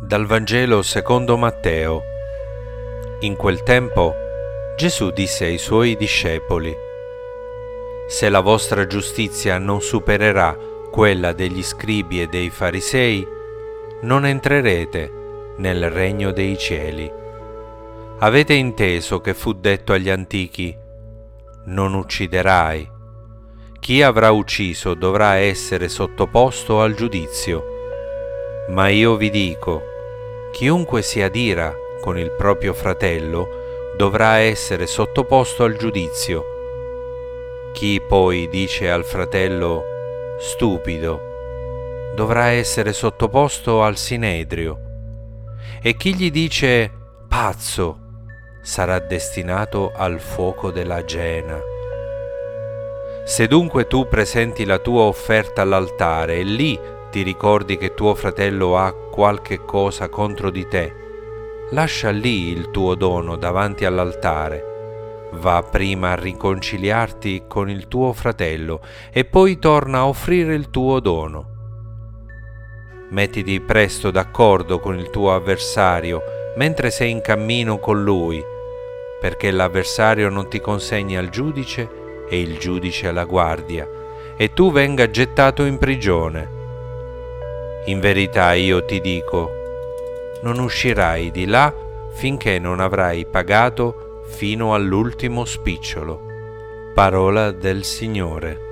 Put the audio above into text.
Dal Vangelo secondo Matteo. In quel tempo Gesù disse ai suoi discepoli, Se la vostra giustizia non supererà quella degli scribi e dei farisei, non entrerete nel regno dei cieli. Avete inteso che fu detto agli antichi, non ucciderai. Chi avrà ucciso dovrà essere sottoposto al giudizio. Ma io vi dico, chiunque si adira con il proprio fratello dovrà essere sottoposto al giudizio. Chi poi dice al fratello stupido dovrà essere sottoposto al sinedrio e chi gli dice pazzo sarà destinato al fuoco della Gena. Se dunque tu presenti la tua offerta all'altare e lì ti ricordi che tuo fratello ha qualche cosa contro di te, lascia lì il tuo dono davanti all'altare. Va prima a riconciliarti con il tuo fratello e poi torna a offrire il tuo dono. Mettiti presto d'accordo con il tuo avversario mentre sei in cammino con lui, perché l'avversario non ti consegni al giudice e il giudice alla guardia, e tu venga gettato in prigione. In verità io ti dico, non uscirai di là finché non avrai pagato fino all'ultimo spicciolo. Parola del Signore.